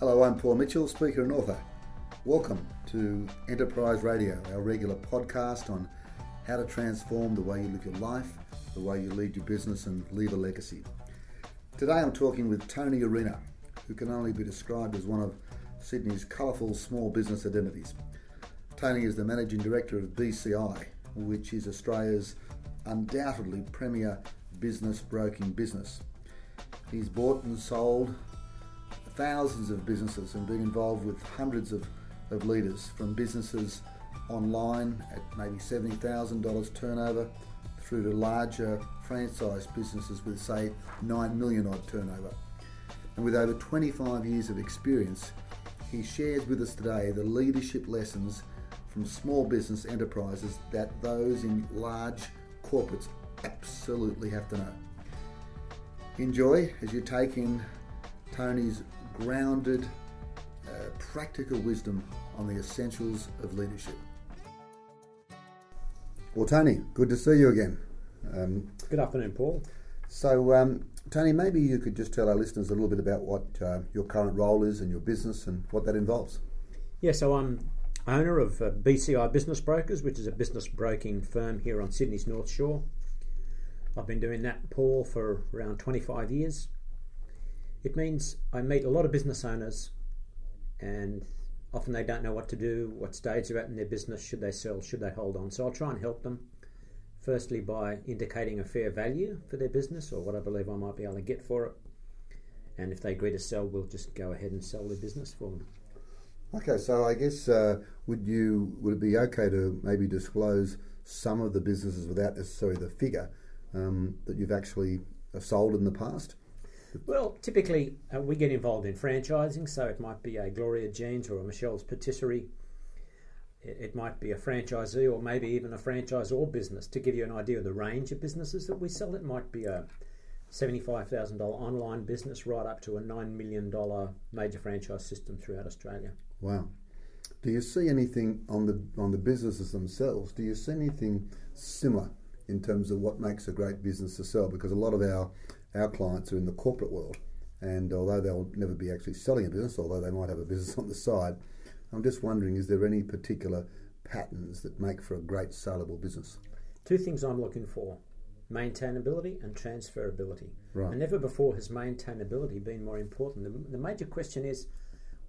Hello, I'm Paul Mitchell, speaker and author. Welcome to Enterprise Radio, our regular podcast on how to transform the way you live your life, the way you lead your business, and leave a legacy. Today I'm talking with Tony Arena, who can only be described as one of Sydney's colourful small business identities. Tony is the managing director of BCI, which is Australia's undoubtedly premier business broking business. He's bought and sold thousands of businesses and been involved with hundreds of, of leaders from businesses online at maybe $70,000 turnover through to larger franchise businesses with, say, 9 million odd turnover. And with over 25 years of experience, he shares with us today the leadership lessons from small business enterprises that those in large corporates absolutely have to know. Enjoy as you take in Tony's grounded, uh, practical wisdom on the essentials of leadership. Well, Tony, good to see you again. Um, good afternoon, Paul. So, um, Tony, maybe you could just tell our listeners a little bit about what uh, your current role is and your business and what that involves. Yeah, so I'm owner of uh, BCI Business Brokers, which is a business broking firm here on Sydney's North Shore. I've been doing that, Paul, for around 25 years. It means I meet a lot of business owners, and often they don't know what to do, what stage they're at in their business, should they sell, should they hold on. So I'll try and help them, firstly by indicating a fair value for their business or what I believe I might be able to get for it. And if they agree to sell, we'll just go ahead and sell their business for them. Okay, so I guess uh, would you would it be okay to maybe disclose some of the businesses without necessarily the figure um, that you've actually uh, sold in the past? Well, typically uh, we get involved in franchising, so it might be a Gloria Jeans or a Michel's Patisserie. It, it might be a franchisee or maybe even a franchisor business. To give you an idea of the range of businesses that we sell, it might be a $75,000 online business right up to a $9 million major franchise system throughout Australia. Wow. Do you see anything on the on the businesses themselves? Do you see anything similar in terms of what makes a great business to sell? Because a lot of our our clients are in the corporate world, and although they'll never be actually selling a business, although they might have a business on the side, I'm just wondering: is there any particular patterns that make for a great saleable business? Two things I'm looking for: maintainability and transferability. Right. And never before has maintainability been more important. The, the major question is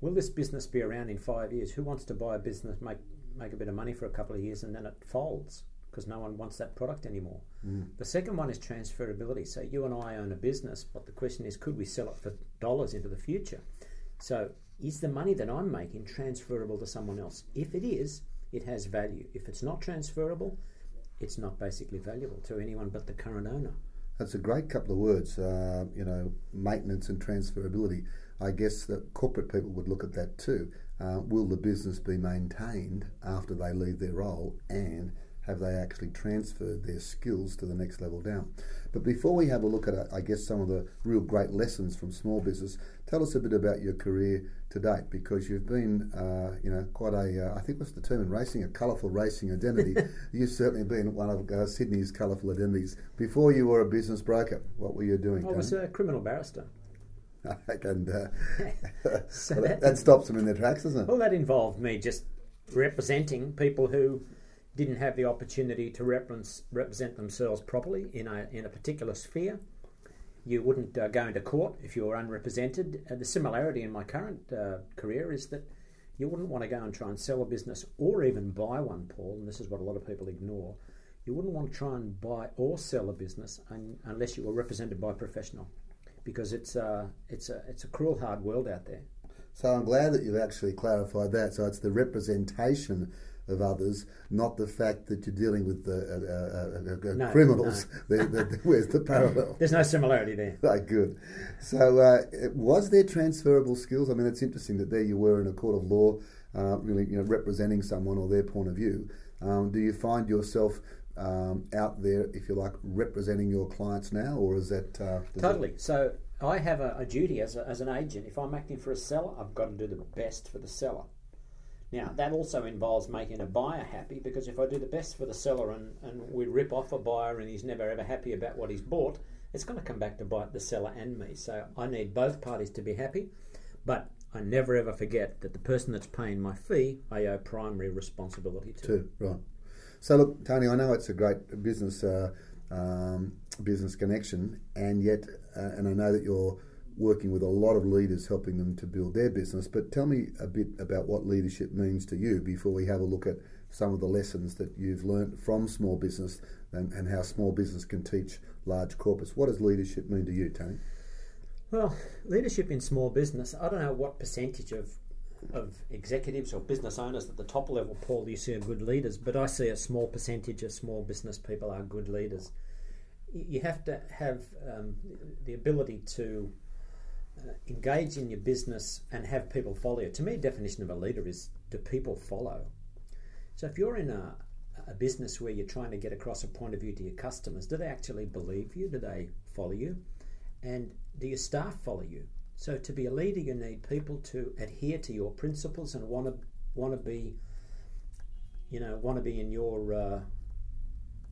will this business be around in five years? Who wants to buy a business, make make a bit of money for a couple of years, and then it folds because no one wants that product anymore? Mm. The second one is transferability. So you and I own a business, but the question is, could we sell it for dollars into the future? So is the money that I'm making transferable to someone else? If it is, it has value. If it's not transferable, it's not basically valuable to anyone but the current owner. That's a great couple of words, uh, you know, maintenance and transferability. I guess that corporate people would look at that too. Uh, will the business be maintained after they leave their role and have they actually transferred their skills to the next level down? But before we have a look at, I guess, some of the real great lessons from small business, tell us a bit about your career to date because you've been, uh, you know, quite a, uh, I think what's the term in racing, a colourful racing identity. You've certainly been one of uh, Sydney's colourful identities. Before you were a business broker, what were you doing? I was a criminal barrister. and uh, so well, that, that, stops them in their tracks, doesn't it? Well, that involved me just representing people who didn't have the opportunity to represent themselves properly in a in a particular sphere. You wouldn't uh, go into court if you were unrepresented. Uh, the similarity in my current uh, career is that you wouldn't want to go and try and sell a business or even buy one, Paul. And this is what a lot of people ignore. You wouldn't want to try and buy or sell a business un- unless you were represented by a professional because it's a, it's a, it's a cruel, hard world out there. So I'm glad that you've actually clarified that. So it's the representation of others, not the fact that you're dealing with the uh, uh, uh, no, criminals. No. the, the, where's the parallel? There's no similarity there. Right, good. So, uh, was there transferable skills? I mean, it's interesting that there you were in a court of law, uh, really, you know, representing someone or their point of view. Um, do you find yourself um, out there, if you like, representing your clients now, or is that uh, totally? so I have a, a duty as, a, as an agent. If I'm acting for a seller, I've got to do the best for the seller. Now that also involves making a buyer happy because if I do the best for the seller and, and we rip off a buyer and he's never ever happy about what he's bought, it's going to come back to bite the seller and me. So I need both parties to be happy. But I never ever forget that the person that's paying my fee, I owe primary responsibility to. Too right. So look, Tony, I know it's a great business uh, um, business connection, and yet, uh, and I know that you're working with a lot of leaders, helping them to build their business. But tell me a bit about what leadership means to you before we have a look at some of the lessons that you've learned from small business and, and how small business can teach large corporates. What does leadership mean to you, Tony? Well, leadership in small business, I don't know what percentage of of executives or business owners at the top level, Paul, you see are good leaders, but I see a small percentage of small business people are good leaders. You have to have um, the ability to engage in your business and have people follow you. To me, definition of a leader is do people follow? So if you're in a, a business where you're trying to get across a point of view to your customers, do they actually believe you? Do they follow you? And do your staff follow you? So to be a leader, you need people to adhere to your principles and want to want to be, you know, want to be in your uh,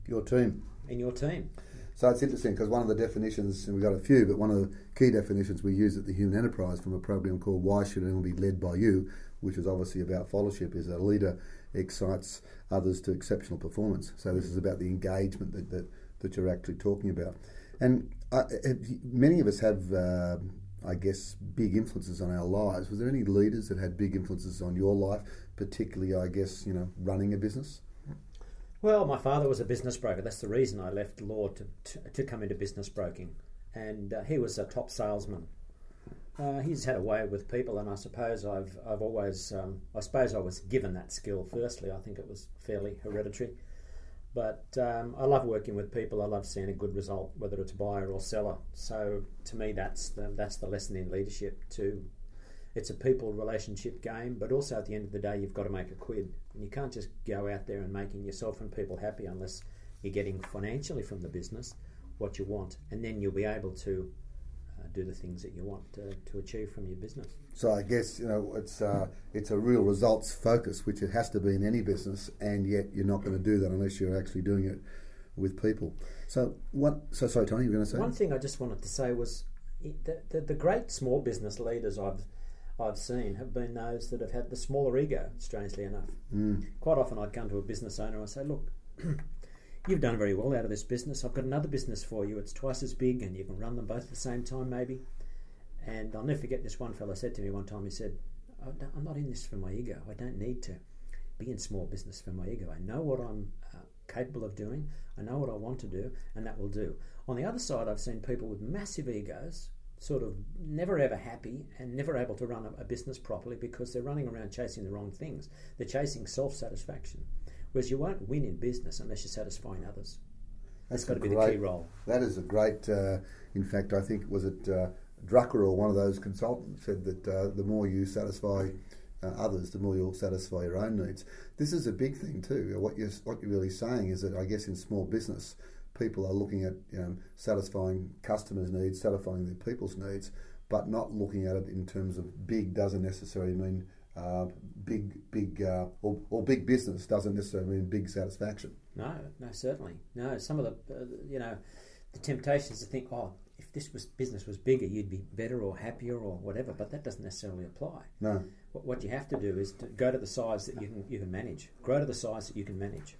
your team. In your team. So it's interesting because one of the definitions, and we've got a few, but one of the key definitions we use at the Human Enterprise from a program called Why Should Anyone Be Led by You, which is obviously about followership, is a leader excites others to exceptional performance. So this is about the engagement that, that, that you're actually talking about. And uh, many of us have, uh, I guess, big influences on our lives. Was there any leaders that had big influences on your life, particularly, I guess, you know, running a business? Well, my father was a business broker. That's the reason I left law to, to, to come into business broking. And uh, he was a top salesman. Uh, he's had a way with people, and I suppose I've I've always um, I suppose I was given that skill. Firstly, I think it was fairly hereditary. But um, I love working with people. I love seeing a good result, whether it's buyer or seller. So to me, that's the, that's the lesson in leadership. To it's a people relationship game, but also at the end of the day, you've got to make a quid, and you can't just go out there and making yourself and people happy unless you're getting financially from the business what you want, and then you'll be able to do the things that you want to, to achieve from your business. So I guess you know it's uh, it's a real results focus, which it has to be in any business, and yet you're not going to do that unless you're actually doing it with people. So what? So sorry, Tony, you were going to say one thing I just wanted to say was the, the, the great small business leaders I've I've seen have been those that have had the smaller ego. Strangely enough, mm. quite often I'd come to a business owner and say, "Look, you've done very well out of this business. I've got another business for you. It's twice as big, and you can run them both at the same time, maybe. And I'll never forget this one fellow said to me one time. He said, "I'm not in this for my ego. I don't need to be in small business for my ego. I know what I'm uh, capable of doing. I know what I want to do, and that will do." On the other side, I've seen people with massive egos sort of never ever happy and never able to run a, a, business properly because they're running around chasing the wrong things. They're chasing self satisfaction. Whereas you won't win in business unless you're satisfying others. That's got to be great, the key role. That is a great. Uh, in fact, I think was it uh, Drucker or one of those consultants said that uh, the more you satisfy uh, others, the more you'll satisfy your own needs. This is a big thing too. What you're what you're really saying is that I guess in small business, people are looking at you know, satisfying customers' needs, satisfying their people's needs, but not looking at it in terms of big doesn't necessarily mean uh, big, big, uh, or, or, big business doesn't necessarily mean big satisfaction. No, no, certainly no. Some of the, uh, you know, the temptations to think, oh, if this was business was bigger, you'd be better or happier or whatever. But that doesn't necessarily apply. No. What, what you have to do is to go to the size that you can you can manage. Grow to the size that you can manage.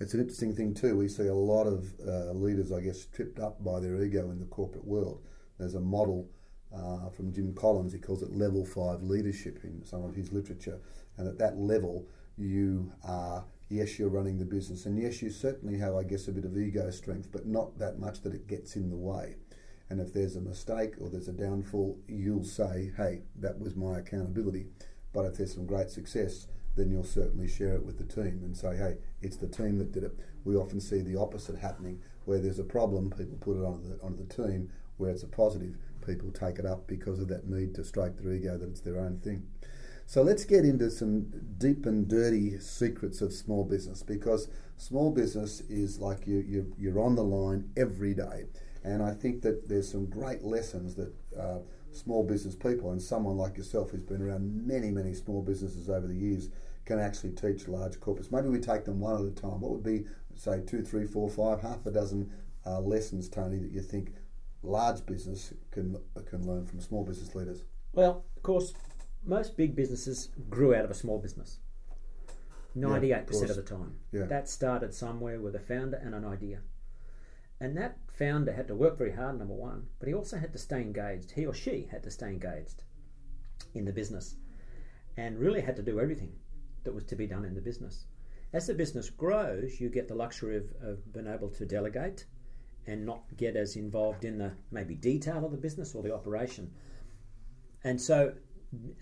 It's an interesting thing too. We see a lot of uh, leaders, I guess, tripped up by their ego in the corporate world. There's a model uh, from Jim Collins. He calls it level five leadership in some of his literature. And at that level, you are, yes, you're running the business. And yes, you certainly have, I guess, a bit of ego strength, but not that much that it gets in the way. And if there's a mistake or there's a downfall, you'll say, hey, that was my accountability. But if there's some great success, then you'll certainly share it with the team and say, hey, it's the team that did it. We often see the opposite happening, where there's a problem, people put it onto the, onto the team, where it's a positive people take it up because of that need to stroke their ego that it's their own thing. So let's get into some deep and dirty secrets of small business because small business is like you, you you're on the line every day, and I think that there's some great lessons that uh, small business people and someone like yourself who's been around many many small businesses over the years can actually teach large corporates. Maybe we take them one at a time. What would be say two, three, four, five, half a dozen uh, lessons, Tony, that you think large business can can learn from small business leaders? Well, of course, most big businesses grew out of a small business. Ninety-eight percent of the time, Yeah. that started somewhere with a founder and an idea, and that founder had to work very hard. Number one, but he also had to stay engaged. He or she had to stay engaged in the business, and really had to do everything that was to be done in the business. As the business grows, you get the luxury of, of being able to delegate and not get as involved in the maybe detail of the business or the operation. And so,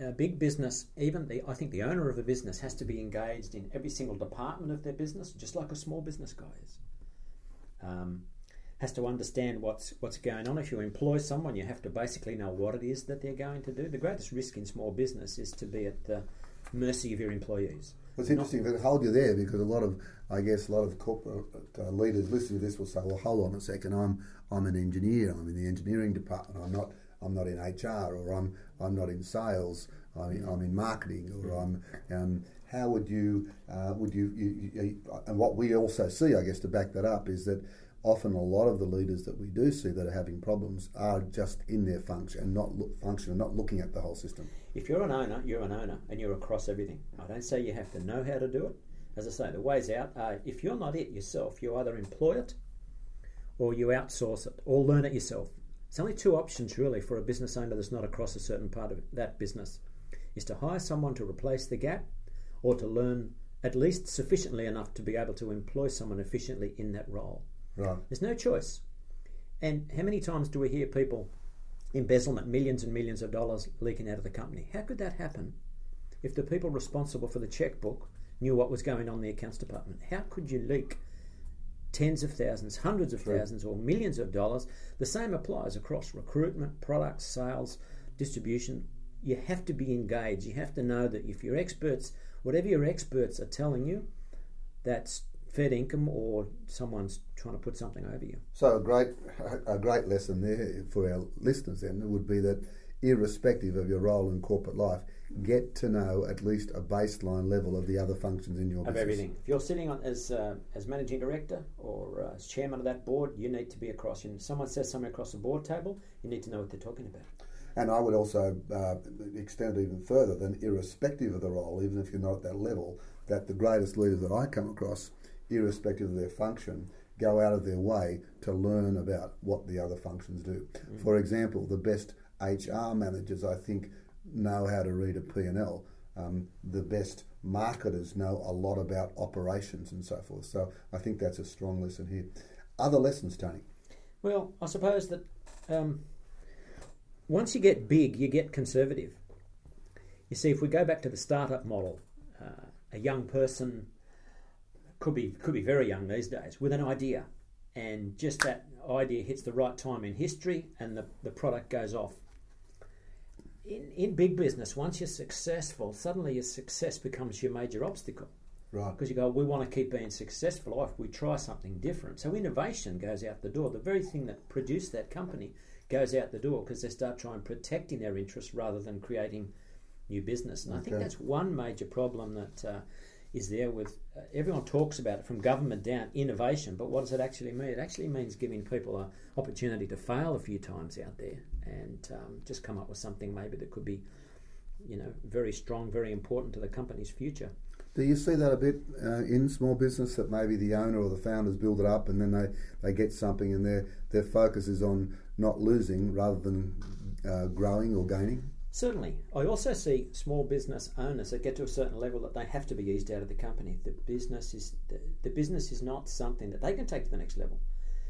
a big business, even the, I think the owner of a business has to be engaged in every single department of their business, just like a small business guy is. Um, has to understand what's what's going on. If you employ someone, you have to basically know what it is that they're going to do. The greatest risk in small business is to be at the mercy of your employees. Well, it's interesting to hold you there because a lot of, I guess, a lot of corporate uh, leaders listening to this will say, "Well, hold on a second. I'm I'm an engineer. I'm in the engineering department. I'm not I'm not in HR or I'm I'm not in sales. I'm in, I'm in marketing or I'm um, how would you uh, would you, you, you and what we also see, I guess, to back that up is that often a lot of the leaders that we do see that are having problems are just in their function and not look, function and not looking at the whole system. If you're an owner, you're an owner and you're across everything. I don't say you have to know how to do it. As I say, the ways out are if you're not it yourself, you either employ it or you outsource it or learn it yourself. It's only two options really for a business owner that's not across a certain part of that business is to hire someone to replace the gap or to learn at least sufficiently enough to be able to employ someone efficiently in that role. Right. There's no choice. And how many times do we hear people embezzlement, millions and millions of dollars leaking out of the company? How could that happen if the people responsible for the checkbook knew what was going on in the accounts department? How could you leak tens of thousands, hundreds of True. thousands, or millions of dollars? The same applies across recruitment, products, sales, distribution. You have to be engaged. You have to know that if your experts, whatever your experts are telling you, that's Fed income or someone's trying to put something over you. So a great a great lesson there for our listeners then would be that irrespective of your role in corporate life, get to know at least a baseline level of the other functions in your Of business. everything. If you're sitting on as uh, as managing director or uh, as chairman of that board, you need to be across. And someone says something across the board table, you need to know what they're talking about. And I would also uh, extend it even further than irrespective of the role, even if you're not at that level, that the greatest leaders that I come across, irrespective of their function, go out of their way to learn about what the other functions do. For example, the best HR managers, I think, know how to read a P&L. Um, the best marketers know a lot about operations and so forth. So I think that's a strong lesson here. Other lessons, Tony? Well, I suppose that um, once you get big, you get conservative. You see, if we go back to the startup model, uh, a young person could be could be very young these days with an idea, and just that idea hits the right time in history, and the, the product goes off. In, in big business, once you're successful, suddenly your success becomes your major obstacle Right. because you go, we want to keep being successful. Or if we try something different, so innovation goes out the door. The very thing that produced that company goes out the door because they start trying protecting their interests rather than creating new business. And I think that's one major problem that uh, is there with uh, everyone talks about it from government down innovation, but what does it actually mean? It actually means giving people an opportunity to fail a few times out there and um, just come up with something maybe that could be, you know, very strong, very important to the company's future. Do you see that a bit uh, in small business that maybe the owner or the founders build it up and then they, they get something and their, their focus is on not losing rather than uh, growing or gaining? Certainly. I also see small business owners that get to a certain level that they have to be eased out of the company. The business is the, the business is not something that they can take to the next level.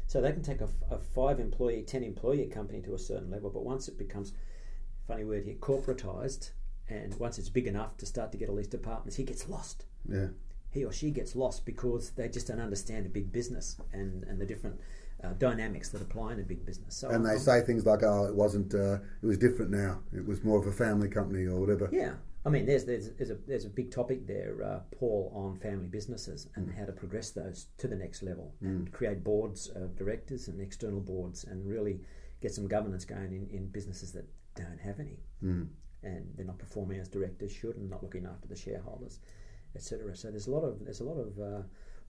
So they can take a five employee, ten employee company to a certain level, but once it becomes, funny word here, corporatized, and once it's big enough to start to get all these departments, he gets lost. Yeah. He or she gets lost because they just don't understand a big business and, and the different uh, dynamics that apply in a big business. So And they I'm- say things like, "Oh, it wasn't. Uh, it was different now. It was more of a family company or whatever." Yeah, I mean, there's there's, there's a there's a big topic there, uh, Paul, on family businesses and how to progress those to the next level and create boards of directors and external boards and really get some governance going in, in businesses that don't have any Mm. and they're not performing as directors should and not looking after the shareholders, etc. So there's a lot of there's a lot of uh,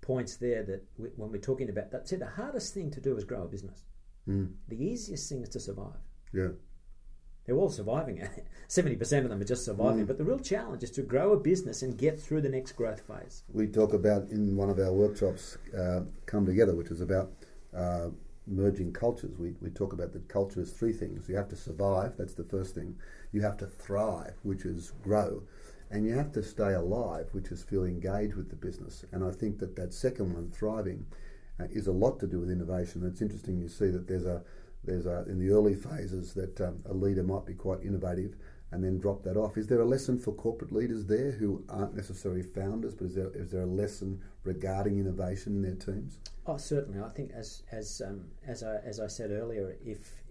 points there that we, when we're talking about that, see, the hardest thing to do is grow a business. Mm. The easiest thing is to survive. Yeah. They're all surviving it. 70% of them are just surviving. Mm. But the real challenge is to grow a business and get through the next growth phase. We talk about in one of our workshops, uh, Come Together, which is about uh, merging cultures. We, we talk about that culture is three things. You have to survive, that's the first thing. You have to thrive, which is grow. And you have to stay alive, which is feel engaged with the business. And I think that that second one, thriving, uh, is a lot to do with innovation. It's interesting you see that there's a there's a, in the early phases that um, a leader might be quite innovative and then drop that off. Is there a lesson for corporate leaders there who aren't necessarily founders, but is there, is there a lesson regarding innovation in their teams? Oh, certainly. I think as as um, as I as I said earlier, if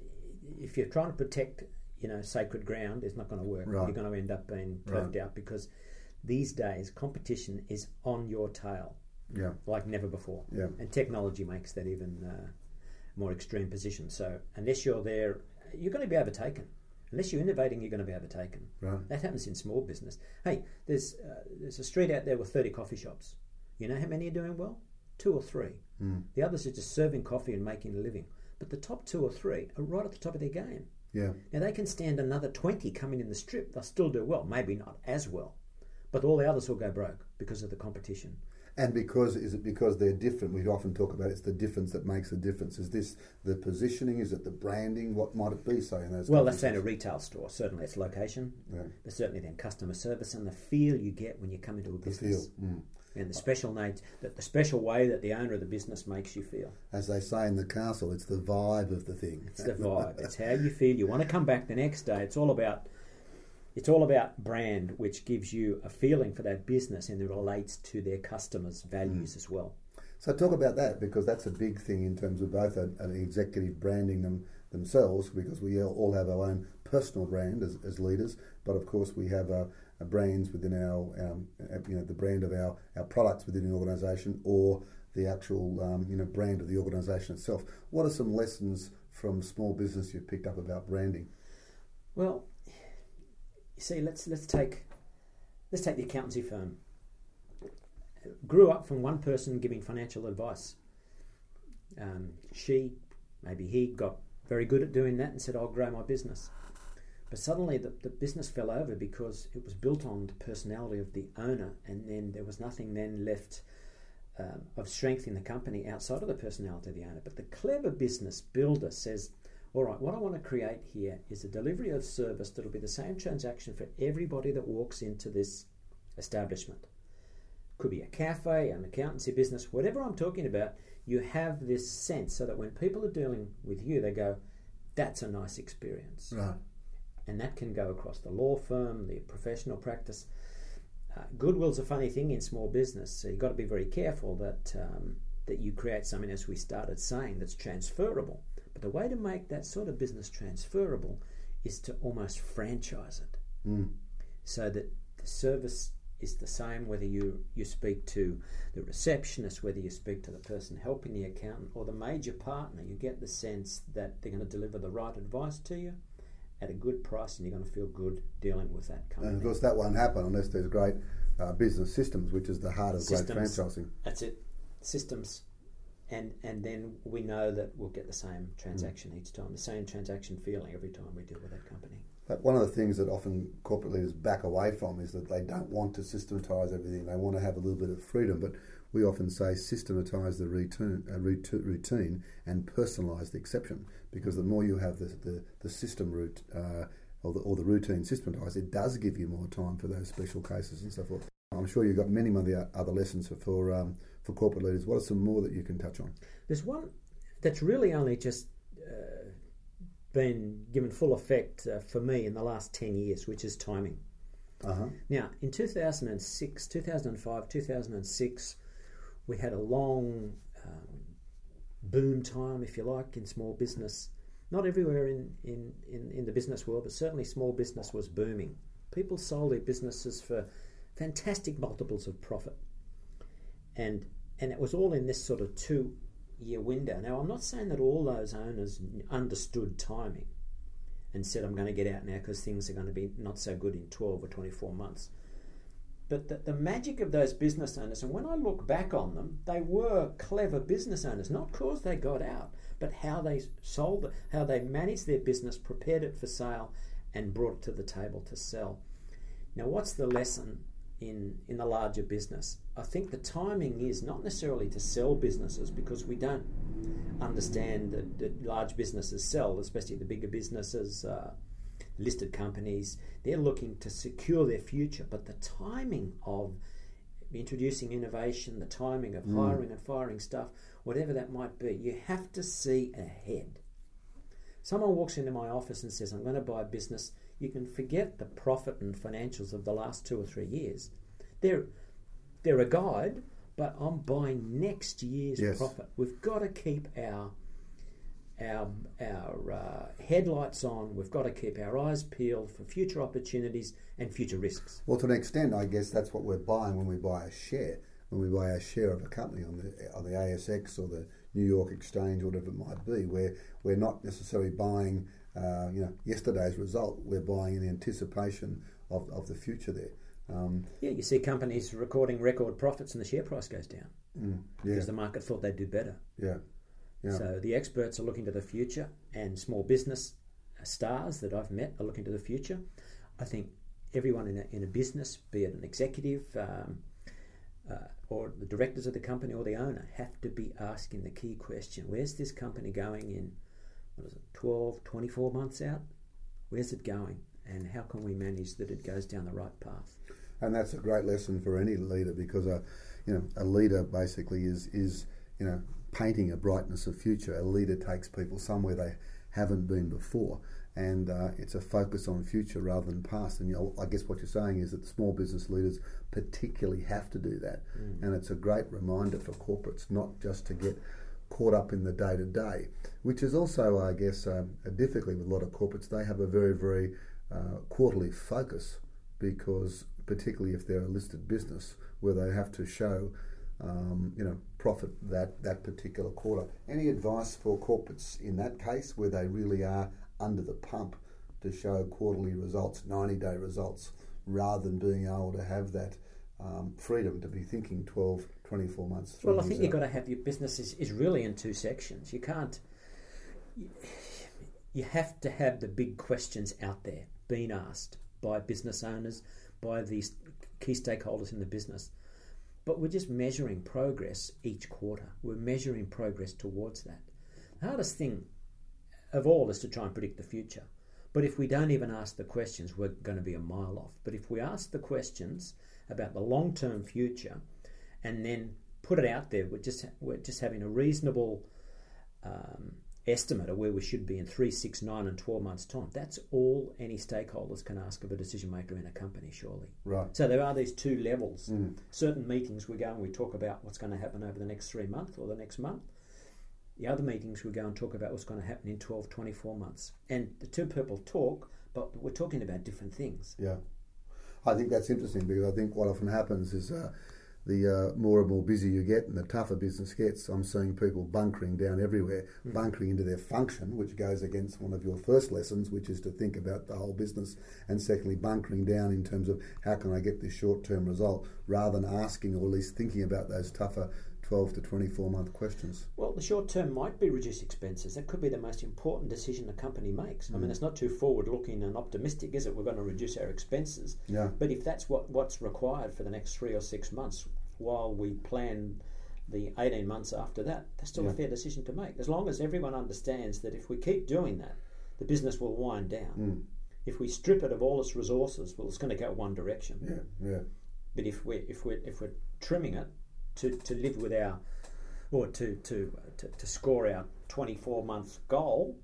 if you're trying to protect you know sacred ground, is not going to work. Right. You're going to end up being perved out because these days competition is on your tail Yeah, like never before. yeah, and technology makes that even uh, more extreme position. So unless you're there, you're going to be overtaken. Unless you're innovating, you're going to be overtaken. right. That happens in small business. Hey, there's uh, there's a street out there with 30 coffee shops. You know how many are doing well? Two or three. Mm. The others are just serving coffee and making a living. But the top two or three are right at the top of their game. Yeah, Now they can stand another 20 coming in the strip. They'll still do well, maybe not as well. But all the others will go broke because of the competition. and because is it because they're different? We often talk about it's the difference that makes a difference. Is this the positioning? Is it the branding? What might it be? Say in those. Well, let's say in a retail store, certainly it's location, yeah, but certainly then customer service and the feel you get when you come into a the business. feel. Mm. And the special nature, the, the special way that the owner of the business makes you feel. As they say in the castle, it's the vibe of the thing. It's the vibe. it's how you feel. You want to come back the next day. It's all about it's all about brand, which gives you a feeling for that business and it relates to their customers' values as well. So talk about that because that's a big thing in terms of both an, an executive branding them themselves because we all have our own personal brand as, as leaders, but of course we have uh, brands within our um, uh, you know the brand of our, our products within the organisation or the actual um, you know brand of the organisation itself. What are some lessons from small business you've picked up about branding? Well, you see, let's let's take let's take the accountancy firm. Grew up from one person giving financial advice. Um, she, maybe he, got very good at doing that and said, "I'll grow my business." But suddenly, the, the business fell over because it was built on the personality of the owner, and then there was nothing then left um, of strength in the company outside of the personality of the owner. But the clever business builder says, all right, what I want to create here is a delivery of service that'll be the same transaction for everybody that walks into this establishment. Could be a cafe, an accountancy business, whatever I'm talking about, you have this sense so that when people are dealing with you, they go, that's a nice experience. Right. And that can go across the law firm, the professional practice. Uh, goodwill's a funny thing in small business, so you've got to be very careful that um, that you create something, as we started saying, that's transferable. But the way to make that sort of business transferable is to almost franchise it, Mm. so that the service is the same whether you you speak to the receptionist, whether you speak to the person helping the accountant, or the major partner. You get the sense that they're going to deliver the right advice to you at a good price, and you're going to feel good dealing with that company. And of course, that won't happen unless there's great uh, business systems, which is the heart of Systems. great franchising. That's it. Systems, and and then we know that we'll get the same transaction each time, the same transaction feeling every time we deal with that company. But one of the things that often corporate leaders back away from is that they don't want to systematise everything. They want to have a little bit of freedom. But we often say systematise the routine, uh, routine and personalise the exception. Because the more you have the, the, the system route uh, or, the, or the routine systematised, it does give you more time for those special cases and so forth. I'm sure you've got many, many other lessons for for, um, for corporate leaders. What are some more that you can touch on? There's one that's really only just uh, been given full effect uh, for me in the last 10 years, which is timing. Uh-huh. Now, in 2006, 2005, 2006, we had a long um, boom time, if you like, in small business. Not everywhere in, in, in, in the business world, but certainly small business was booming. People sold their businesses for fantastic multiples of profit. And, and it was all in this sort of two year window. Now, I'm not saying that all those owners understood timing and said, I'm going to get out now because things are going to be not so good in 12 or 24 months. But the, the magic of those business owners, and when I look back on them, they were clever business owners, not because they got out, but how they sold it, how they managed their business, prepared it for sale, and brought it to the table to sell. Now, what's the lesson in, in the larger business? I think the timing is not necessarily to sell businesses because we don't understand that, that large businesses sell, especially the bigger businesses, uh, listed companies. They're looking to secure their future, but the timing of introducing innovation, the timing of hiring and firing stuff, whatever that might be, you have to see ahead. Someone walks into my office and says, I'm going to buy a business. You can forget the profit and financials of the last two or three years. They're, they're a guide, but I'm buying next year's Yes. profit. We've got to keep our our our uh, headlights on. We've got to keep our eyes peeled for future opportunities and future risks. Well, to an extent, I guess that's what we're buying when we buy a share. When we buy a share of a company on the on the ASX or the New York Exchange, or whatever it might be, where we're not necessarily buying, uh, you know, yesterday's result. We're buying in anticipation of, of the future there. Um, Yeah, you see companies recording record profits and the share price goes down yeah, because the market thought they'd do better. yeah, yeah. So the experts are looking to the future, and small business stars that I've met are looking to the future. I think everyone in a, in a business, be it an executive um, uh, or the directors of the company or the owner, have to be asking the key question where's this company going in what is it, 12, 24 months out? Where's it going? And how can we manage that it goes down the right path? and that's a great lesson for any leader because a, you know, a leader basically is is you know painting a brightness of future. A leader takes people somewhere they haven't been before, and uh, it's a focus on future rather than past. And you know, I guess what you're saying is that small business leaders particularly have to do that, and it's a great reminder for corporates not just to get caught up in the day to day, which is also, I guess, um, a difficulty with a lot of corporates. They have a very, very uh, quarterly focus because, particularly if they're a listed business, where they have to show, um, you know, profit that that particular quarter. Any advice for corporates in that case, where they really are under the pump to show quarterly results, ninety day results, rather than being able to have that um, freedom to be thinking 12, 24 months. Well, I think you've got to have your business is, is really in two sections. You can't. You have to have the big questions out there being asked by business owners, by these key stakeholders in the business. But we're just measuring progress each quarter. We're measuring progress towards that. The hardest thing of all is to try and predict the future. But if we don't even ask the questions, we're going to be a mile off. But if we ask the questions about the long term future and then put it out there, we're just, we're just having a reasonable um, estimate of where we should be in three, six, nine, and 12 months' time. That's all any stakeholders can ask of a decision maker in a company, surely. right. So there are these two levels. Certain meetings we go and we talk about what's going to happen over the next three months or the next month. The other meetings we go and talk about what's going to happen in 12, 24 months. And the two people talk, but we're talking about different things. Yeah, I think that's interesting because I think what often happens is uh, the uh, more and more busy you get and the tougher business gets. I'm seeing people bunkering down everywhere, bunkering into their function, which goes against one of your first lessons, which is to think about the whole business, and secondly, bunkering down in terms of how can I get this short term result rather than asking or at least thinking about those tougher 12 to 24 month questions. Well, the short term might be reduce expenses. That could be the most important decision a company makes. I mean, it's not too forward looking and optimistic, is it? We're going to reduce our expenses. Yeah. But if that's what, what's required for the next three or six months while we plan the 18 months after that, that's still a fair decision to make. As long as everyone understands that if we keep doing that, the business will wind down. Mm. If we strip it of all its resources, well, it's going to go one direction. Yeah, yeah. But if we if we if we're trimming it to, to live with our or to to, to to score our 24 month goal,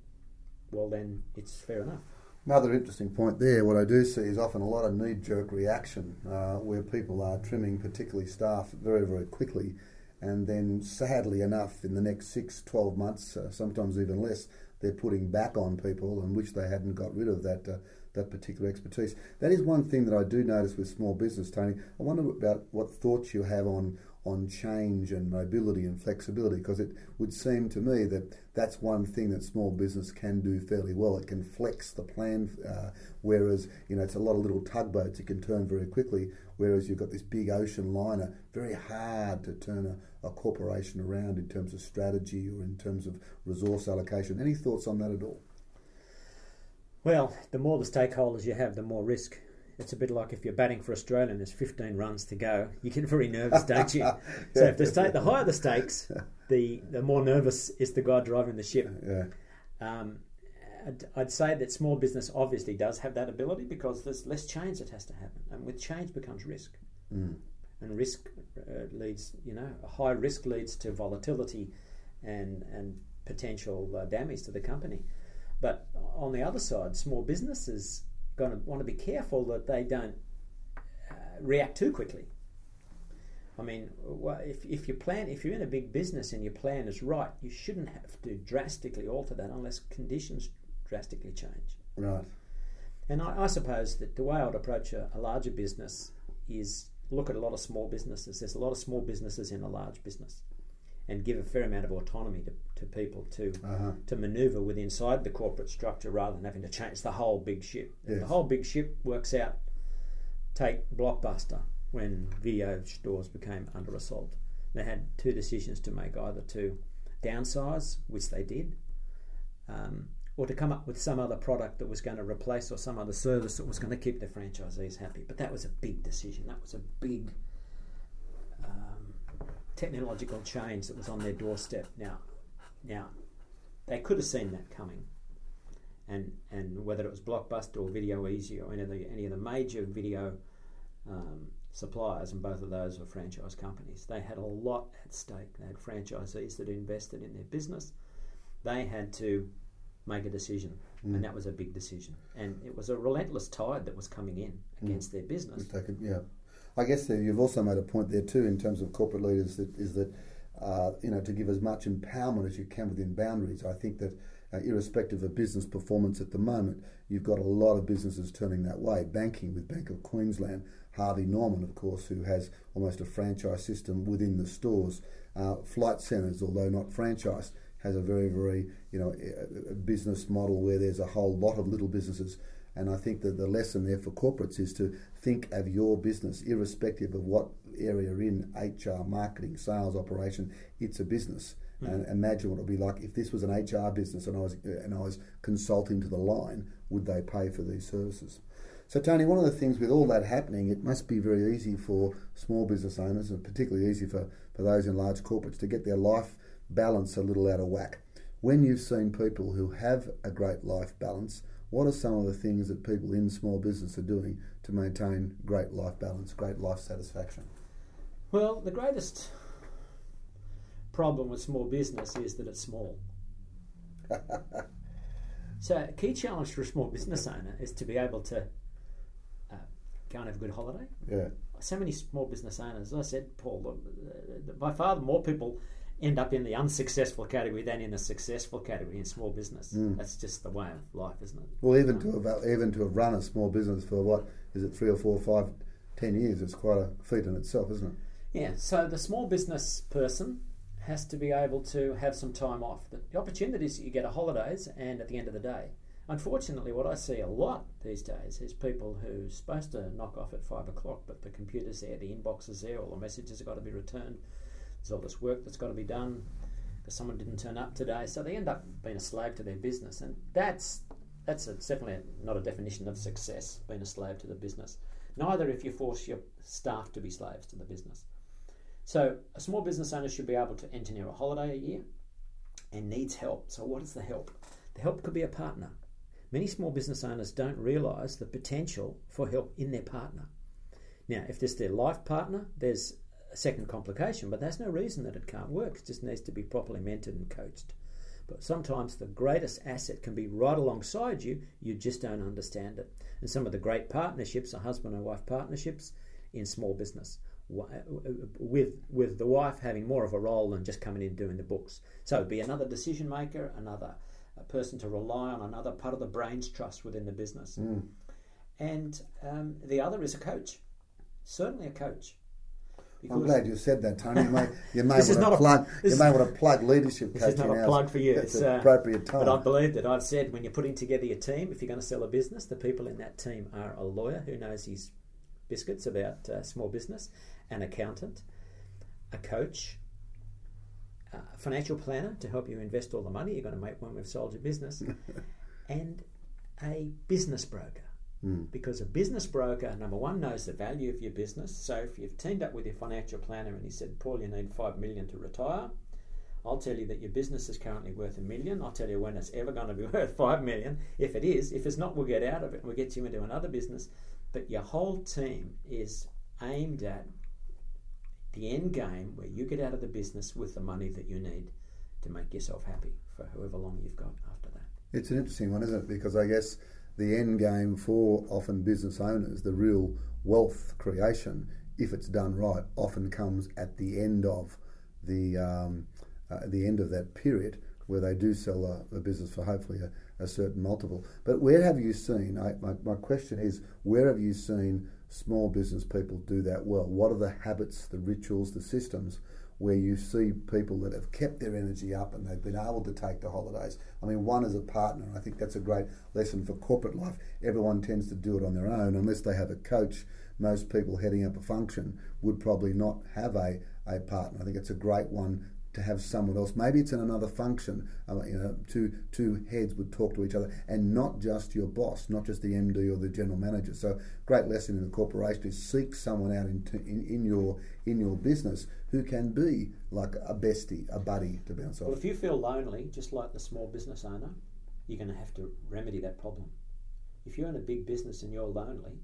well then it's fair enough. Another interesting point there, what I do see is often a lot of knee jerk reaction uh, where people are trimming, particularly staff, very, very quickly. And then, sadly enough, in the next six, 12 months, uh, sometimes even less, they're putting back on people and wish they hadn't got rid of that, uh, that particular expertise. That is one thing that I do notice with small business, Tony. I wonder about what thoughts you have on, on change and mobility and flexibility because it would seem to me that that's one thing that small business can do fairly well. It can flex the plan, uh, whereas you know it's a lot of little tugboats. It can turn very quickly, whereas you've got this big ocean liner. Very hard to turn a, a corporation around in terms of strategy or in terms of resource allocation. Any thoughts on that at all? Well, the more the stakeholders you have, the more risk. It's a bit like if you're batting for Australia and there's 15 runs to go, you get very nervous, don't you? So if the, the higher the stakes, the the more nervous is the guy driving the ship. Yeah. Um, I'd, I'd say that small business obviously does have that ability because there's less change that has to happen, and with change becomes risk, Mm. and risk uh, leads, you know, high risk leads to volatility, and and potential uh, damage to the company. But on the other side, small businesses going to want to be careful that they don't uh, react too quickly. I mean, if, if you plan, if you're in a big business and your plan is right, you shouldn't have to drastically alter that unless conditions drastically change. Right. And I, I suppose that the way I would approach a, a larger business is look at a lot of small businesses. There's a lot of small businesses in a large business, and give a fair amount of autonomy to, to people to Uh-huh. to manoeuvre with inside the corporate structure rather than having to change the whole big ship. Yes. the whole big ship works out, take Blockbuster when video stores became under assault. They had two decisions to make either to downsize, which they did, um, or to come up with some other product that was going to replace or some other service that was going to keep the franchisees happy. But that was a big decision. That was a big technological change that was on their doorstep. Now, now they could have seen that coming, and and whether it was Blockbuster or Video Ezy or any of the any of the major video um, suppliers, and both of those were franchise companies. They had a lot at stake. They had franchisees that invested in their business. They had to make a decision, and that was a big decision. And it was a relentless tide that was coming in against their business. Could- yeah. I guess you've also made a point there too in terms of corporate leaders that is that uh, you know to give as much empowerment as you can within boundaries. I think that uh, irrespective of business performance at the moment, you've got a lot of businesses turning that way. Banking with Bank of Queensland, Harvey Norman, of course, who has almost a franchise system within the stores. Uh, flight centres, although not franchised, has a very, very you know business model where there's a whole lot of little businesses. And I think that the lesson there for corporates is to think of your business, irrespective of what area you're in HR, marketing, sales, operation. It's a business, hmm. and imagine what it would be like if this was an HR business and I was and I was consulting to the line. Would they pay for these services? So, Tony, one of the things with all that happening, it must be very easy for small business owners, and particularly easy for, for those in large corporates, to get their life balance a little out of whack. When you've seen people who have a great life balance, what are some of the things that people in small business are doing to maintain great life balance, great life satisfaction? Well, the greatest problem with small business is that it's small. so, a key challenge for a small business owner is to be able to uh, go and have a good holiday. Yeah, So many small business owners, as I said, Paul, by far more people end up in the unsuccessful category than in the successful category in small business. Mm. That's just the way of life, isn't it? well, even to have even to have run a small business for what is it, three or four, five, ten years, it's quite a feat in itself, isn't it? Yeah, so the small business person has to be able to have some time off. The, the opportunities that you get are holidays and at the end of the day. Unfortunately, what I see a lot these days is people who are supposed to knock off at five o'clock, but the computer's there, the inbox is there, all the messages have got to be returned. There's all this work that's got to be done because someone didn't turn up today, so they end up being a slave to their business, and that's that's a, definitely not a definition of success. Being a slave to the business. Neither if you force your staff to be slaves to the business. So a small business owner should be able to engineer a holiday a year and needs help. So what is the help? The help could be a partner. Many small business owners don't realise the potential for help in their partner. Now, if this is their life partner, there's second complication, but there's no reason that it can't work. It just needs to be properly mentored and coached. But sometimes the greatest asset can be right alongside you, you just don't understand it. And some of the great partnerships are husband and wife partnerships in small business with with the wife having more of a role than just coming in doing the books. So be another decision maker, another person to rely on, another part of the brains trust within the business. And um, the other is a coach, certainly a coach. I'm glad you said that, Tony. You may, you may This is want not to a- plug. this You may want to plug leadership This is not a plug for you. It's, the uh, appropriate time. But I believe that I've said when you're putting together your team, if you're going to sell a business, the people in that team are a lawyer who knows his biscuits about uh, small business, an accountant, a coach, a financial planner to help you invest all the money you're going to make when we've sold your business, and a business broker. Mm. Because a business broker, number one, knows the value of your business. So if you've teamed up with your financial planner and he said, Paul, you need five million to retire, I'll tell you that your business is currently worth a million. I'll tell you when it's ever going to be worth five million. If it is, if it's not, we'll get out of it. We'll get you into another business. But your whole team is aimed at the end game where you get out of the business with the money that you need to make yourself happy for however long you've got after that. It's an interesting one, isn't it? Because I guess the end game for often business owners, the real wealth creation, if it's done right, often comes at the end of the um, uh, the end of that period where they do sell a, a business for hopefully a, a, certain multiple. But where have you seen? I, my, my question is, where have you seen small business people do that well? What are the habits, the rituals, the systems where you see people that have kept their energy up and they've been able to take the holidays. I mean, one as a partner, I think that's a great lesson for corporate life. Everyone tends to do it on their own unless they have a coach. Most people heading up a function would probably not have a, a partner. I think it's a great one to have someone else. Maybe it's in another function. Uh, you know, two two heads would talk to each other, and not just your boss, not just the MD or the general manager. So, great lesson in the corporation is seek someone out in, in, in your in your business who can be like a bestie, a buddy to bounce off. Well, if you feel lonely, just like the small business owner, you're going to have to remedy that problem. If you're in a big business and you're lonely,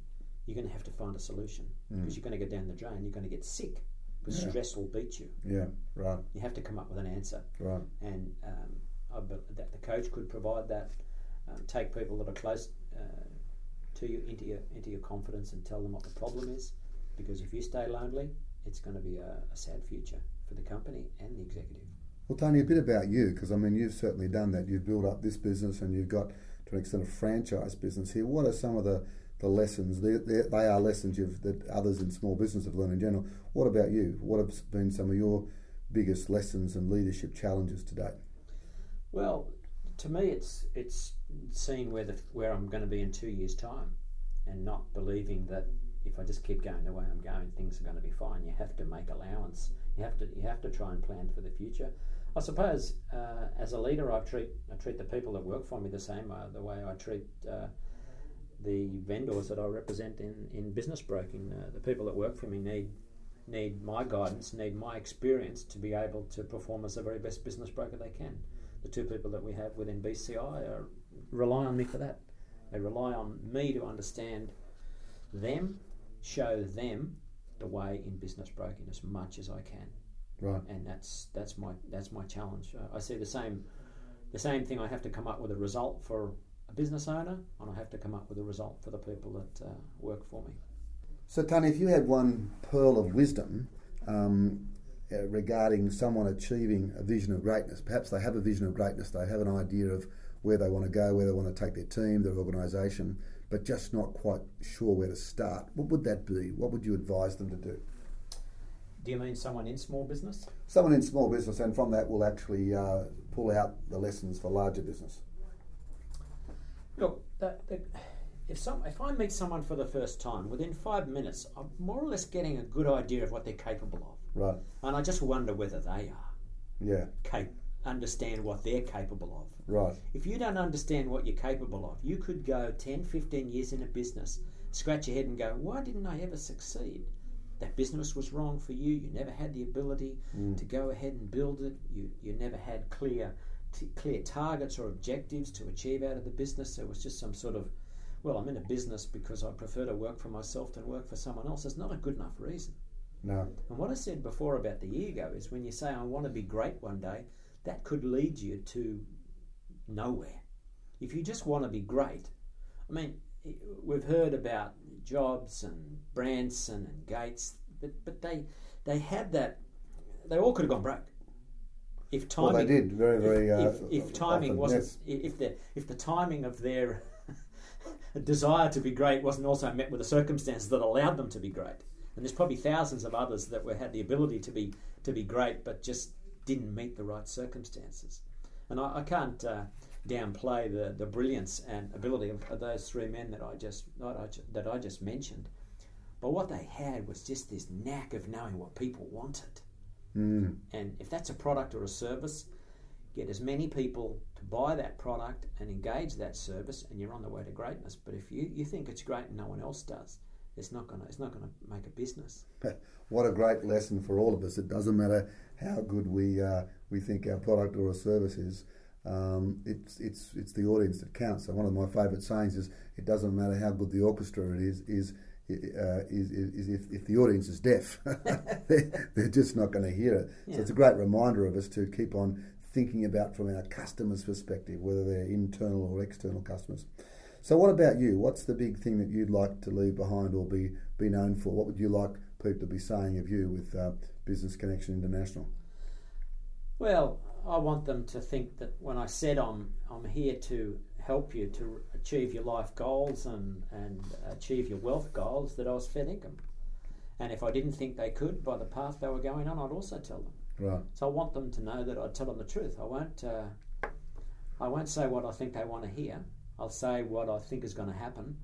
you're going to have to find a solution Mm. because you're going to go down the drain. You're going to get sick because Yeah. stress will beat you. Yeah, right, You have to come up with an answer, right. and um, that the coach could provide that. Um, take people that are close uh, to you into your into your confidence and tell them what the problem is, because if you stay lonely, it's going to be a, a sad future for the company and the executive. Well, Tony, a bit about you, because I mean, you've certainly done that. You've built up this business and you've got to an extent a franchise business here. What are some of the, the lessons? They, they, they are lessons that others in small business have learned in general. What about you? What have been some of your biggest lessons and leadership challenges to date? Well, to me, it's it's seeing where the where I'm going to be in two years' time, and not believing that if I just keep going the way I'm going, things are going to be fine. You have to make allowance. You have to you have to try and plan for the future. I suppose uh, as a leader, I treat I treat the people that work for me the same uh, the way I treat uh, the vendors that I represent in, in business broking. Uh, the people that work for me need need my guidance, need my experience to be able to perform as the very best business broker they can. The two people that we have within BCI are, rely on me for that. They rely on me to understand them, show them the way in business broking as much as I can Right. and that's that's my that's my challenge. I see the same the same thing. I have to come up with a result for a business owner, and I have to come up with a result for the people that uh, work for me. So, Tony, if you had one pearl of wisdom um, uh, regarding someone achieving a vision of greatness, perhaps they have a vision of greatness, they have an idea of where they want to go, where they want to take their team, their organisation, but just not quite sure where to start, what would that be? What would you advise them to do? Do you mean someone in small business? Someone in small business, and from that, will actually uh, pull out the lessons for larger business. Look, the, the, if some if I meet someone for the first time, within five minutes, I'm more or less getting a good idea of what they're capable of, Right. and I just wonder whether they are Yeah. cap- understand what they're capable of. Right. If you don't understand what you're capable of, you could go 10, 15 years in a business, scratch your head and go, why didn't I ever succeed? That business was wrong for you. You never had the ability Mm. to go ahead and build it. You, you never had clear, t- clear targets or objectives to achieve out of the business. There was just some sort of, well, I'm in a business because I prefer to work for myself than work for someone else. It's not a good enough reason. No. And what I said before about the ego is when you say, I want to be great one day, that could lead you to nowhere. If you just want to be great, I mean, we've heard about Jobs and Branson and Gates, but, but they they had that, they all could have gone broke. If timing, Well, they did very, very. if, uh, if, if timing often, wasn't, yes. if the if the timing of their desire to be great wasn't also met with the circumstances that allowed them to be great, and there's probably thousands of others that were had the ability to be to be great, but just didn't meet the right circumstances. And I, I can't uh, downplay the, the brilliance and ability of, of those three men that I just that I, that I just mentioned. But what they had was just this knack of knowing what people wanted. Mm. And if that's a product or a service, get as many people to buy that product and engage that service, and you're on the way to greatness. But if you, you think it's great and no one else does, it's not gonna it's not gonna make a business. what a great lesson for all of us! It doesn't matter how good we uh, we think our product or a service is. Um, it's it's it's the audience that counts. So one of my favourite sayings is, "It doesn't matter how good the orchestra it is is." Uh, is, is, if, if the audience is deaf, they're, they're just not going to hear it. Yeah. So it's a great reminder of us to keep on thinking about from our customers' perspective, whether they're internal or external customers. So, what about you? What's the big thing that you'd like to leave behind or be, be known for? What would you like people to be saying of you with uh, Business Connection International? Well, I want them to think that when I said I'm, I'm here to help you to achieve your life goals and, and achieve your wealth goals, that I was fair income. And if I didn't think they could by the path they were going on, I'd also tell them. Right. So I want them to know that I tell them the truth. I won't. Uh, I won't say what I think they want to hear. I'll say what I think is going to happen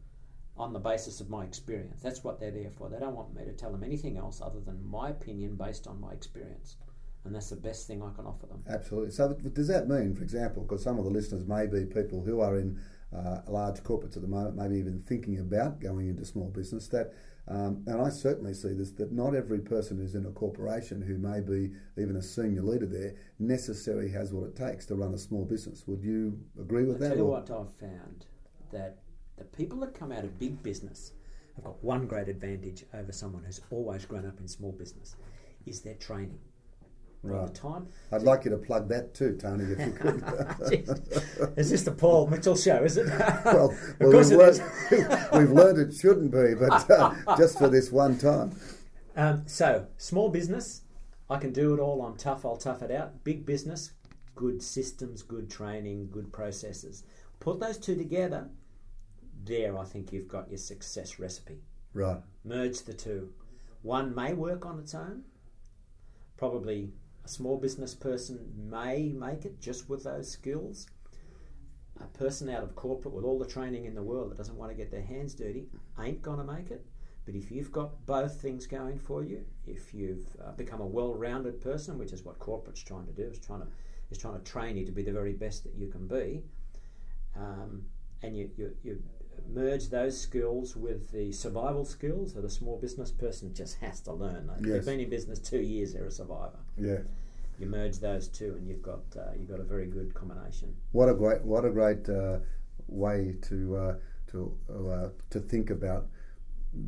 on the basis of my experience. That's what they're there for. They don't want me to tell them anything else other than my opinion based on my experience. And that's the best thing I can offer them. Absolutely. So, does that mean, for example, because some of the listeners may be people who are in uh, large corporates at the moment, maybe even thinking about going into small business, that um, and I certainly see this that not every person who's in a corporation who may be even a senior leader there necessarily has what it takes to run a small business. Would you agree with I'll that? Tell you what I've found that the people that come out of big business have got one great advantage over someone who's always grown up in small business is their training. Right. time. I'd like you to plug that too, Tony, if you could. is this the Paul Mitchell show, is it? well, well we've, learned, we've, learned, it shouldn't be, but uh, just for this one time. Um, so, small business, I can do it all. I'm tough, I'll tough it out. Big business, good systems, good training, good processes. Put those two together, there I think you've got your success recipe. Right. Merge the two. One may work on its own, probably a small business person may make it just with those skills. A person out of corporate with all the training in the world that doesn't want to get their hands dirty ain't going to make it. But if you've got both things going for you, if you've uh, become a well-rounded person, which is what corporate's trying to do, is trying to is trying to train you to be the very best that you can be, um, and you, you, you merge those skills with the survival skills that a small business person just has to learn. If yes. you've been in business two years, they're a survivor. Yeah. You merge those two, and you've got uh, you've got a very good combination. What a great what a great uh, way to uh, to uh, to think about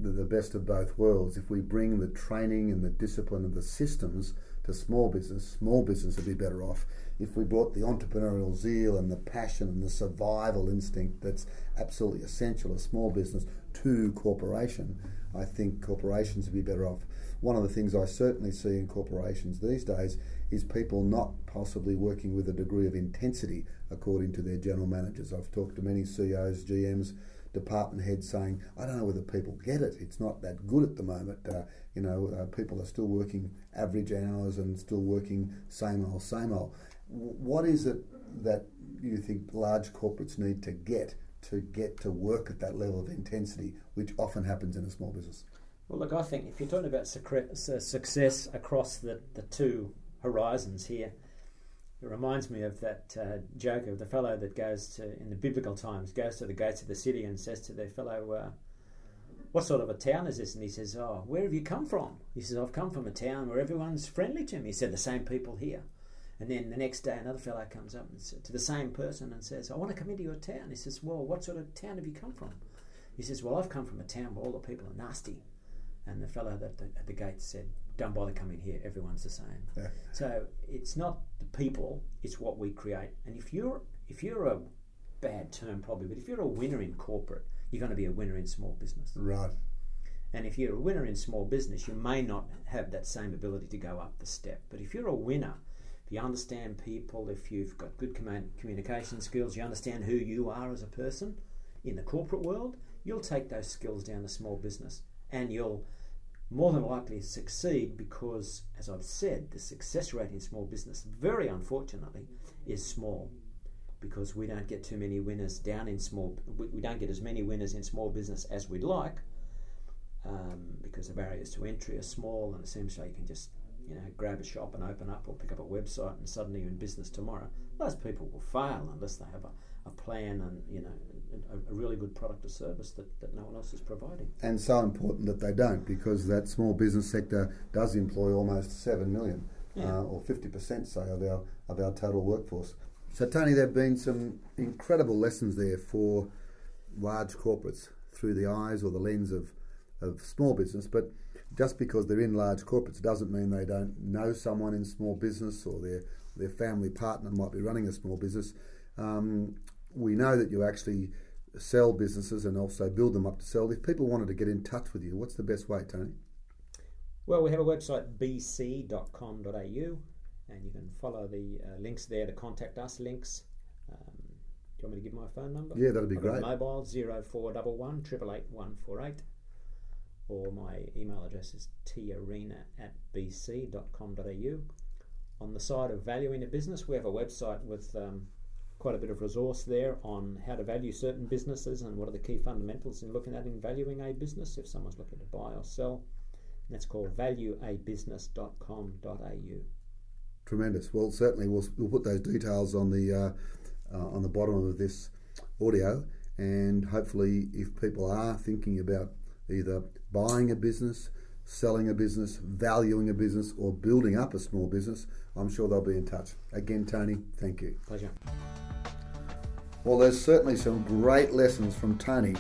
the, the best of both worlds. If we bring the training and the discipline and the systems to small business, small business would be better off if we brought the entrepreneurial zeal and the passion and the survival instinct that's absolutely essential to small business to corporation, I think corporations would be better off. One of the things I certainly see in corporations these days is people not possibly working with a degree of intensity according to their general managers. I've talked to many CEOs, GMs, department heads saying, I don't know whether people get it. It's not that good at the moment. Uh, you know, uh, people are still working average hours and still working same old, same old. What is it that you think large corporates need to get to get to work at that level of intensity, which often happens in a small business? Well, look, I think if you're talking about success across the, the two horizons here, it reminds me of that uh, joke of the fellow that goes to, in the biblical times, goes to the gates of the city and says to their fellow, uh, What sort of a town is this? And he says, Oh, where have you come from? He says, I've come from a town where everyone's friendly to me. He said, The same people here. And then the next day, another fellow comes up to the same person and says, I want to come into your town. He says, Well, what sort of town have you come from? He says, Well, I've come from a town where all the people are nasty. And the fellow that the, at the gate said, Don't bother coming here, everyone's the same. Yeah. So it's not the people, it's what we create. And if you're if you're a bad term probably, but if you're a winner in corporate, you're going to be a winner in small business. Right. And if you're a winner in small business, you may not have that same ability to go up the step. But if you're a winner if you understand people, if you've got good communication skills, you understand who you are as a person in the corporate world, you'll take those skills down to small business and you'll more than likely succeed because, as I've said, the success rate in small business, very unfortunately, is small because we don't get too many winners down in small. We don't get as many winners in small business as we'd like um, because the barriers to entry are small, and it seems like you can just you know, grab a shop and open up or pick up a website and suddenly you're in business tomorrow. Those people will fail unless they have a, a plan and, you know, a, a really good product or service that, that no one else is providing. And so important that they don't because that small business sector does employ almost 7 million Yeah. uh, or 50% say of our, of our total workforce. So Tony, there have been some incredible lessons there for large corporates through the eyes or the lens of, of small business, but just because they're in large corporates doesn't mean they don't know someone in small business or their, their family partner might be running a small business. Um, we know that you actually sell businesses and also build them up to sell. If people wanted to get in touch with you, what's the best way, Tony? Well, we have a website, bc.com.au, and you can follow the uh, links there, the contact us links. Um, do you want me to give my phone number? Yeah, that'd be I've great. Mobile 0411 888 148, or my email address is tarena at bc.com.au. On the side of valuing a business, we have a website with um, quite a bit of resource there on how to value certain businesses and what are the key fundamentals in looking at in valuing a business if someone's looking to buy or sell. And that's called valueabusiness.com.au. Tremendous. Well, certainly we'll, we'll put those details on the uh, uh, on the bottom of this audio, and hopefully, if people are thinking about either buying a business, selling a business, valuing a business, or building up a small business, I'm sure they'll be in touch. Again, Tony, thank you. Pleasure. Well, there's certainly some great lessons from Tony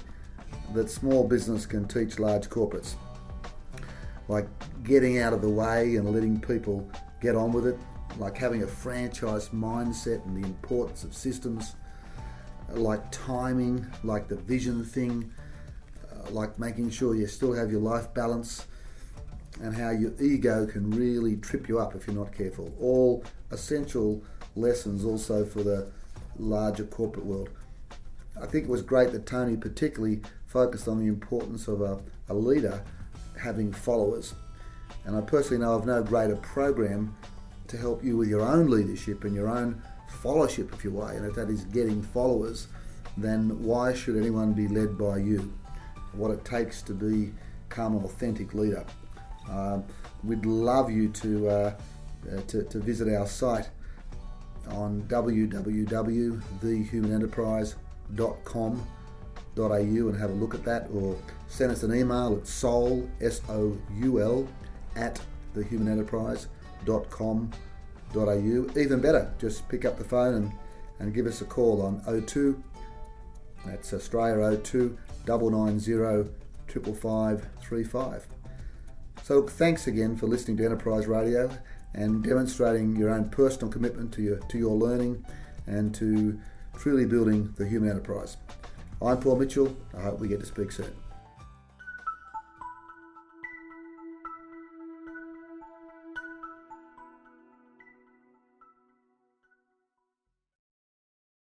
that small business can teach large corporates, like getting out of the way and letting people get on with it, like having a franchise mindset and the importance of systems, like timing, like the vision thing, uh, like making sure you still have your life balance, and how your ego can really trip you up if you're not careful. All essential lessons also for the larger corporate world. I think it was great that Tony particularly focused on the importance of a, a leader having followers. And I personally know of no greater program to help you with your own leadership and your own followership, if you will, and if that is getting followers, then why should anyone be led by you? What it takes to become an authentic leader. Um, we'd love you to, uh, uh, to, to visit our site on www.thehumanenterprise.com.au and have a look at that or send us an email at soul, S-O-U-L, at thehumanenterprise.com.au. Even better, just pick up the phone and, and give us a call on 02, that's Australia 02 990 55535. So thanks again for listening to Enterprise Radio and demonstrating your own personal commitment to your to your learning and to truly building the human enterprise. I'm Paul Mitchell. I hope we get to speak soon.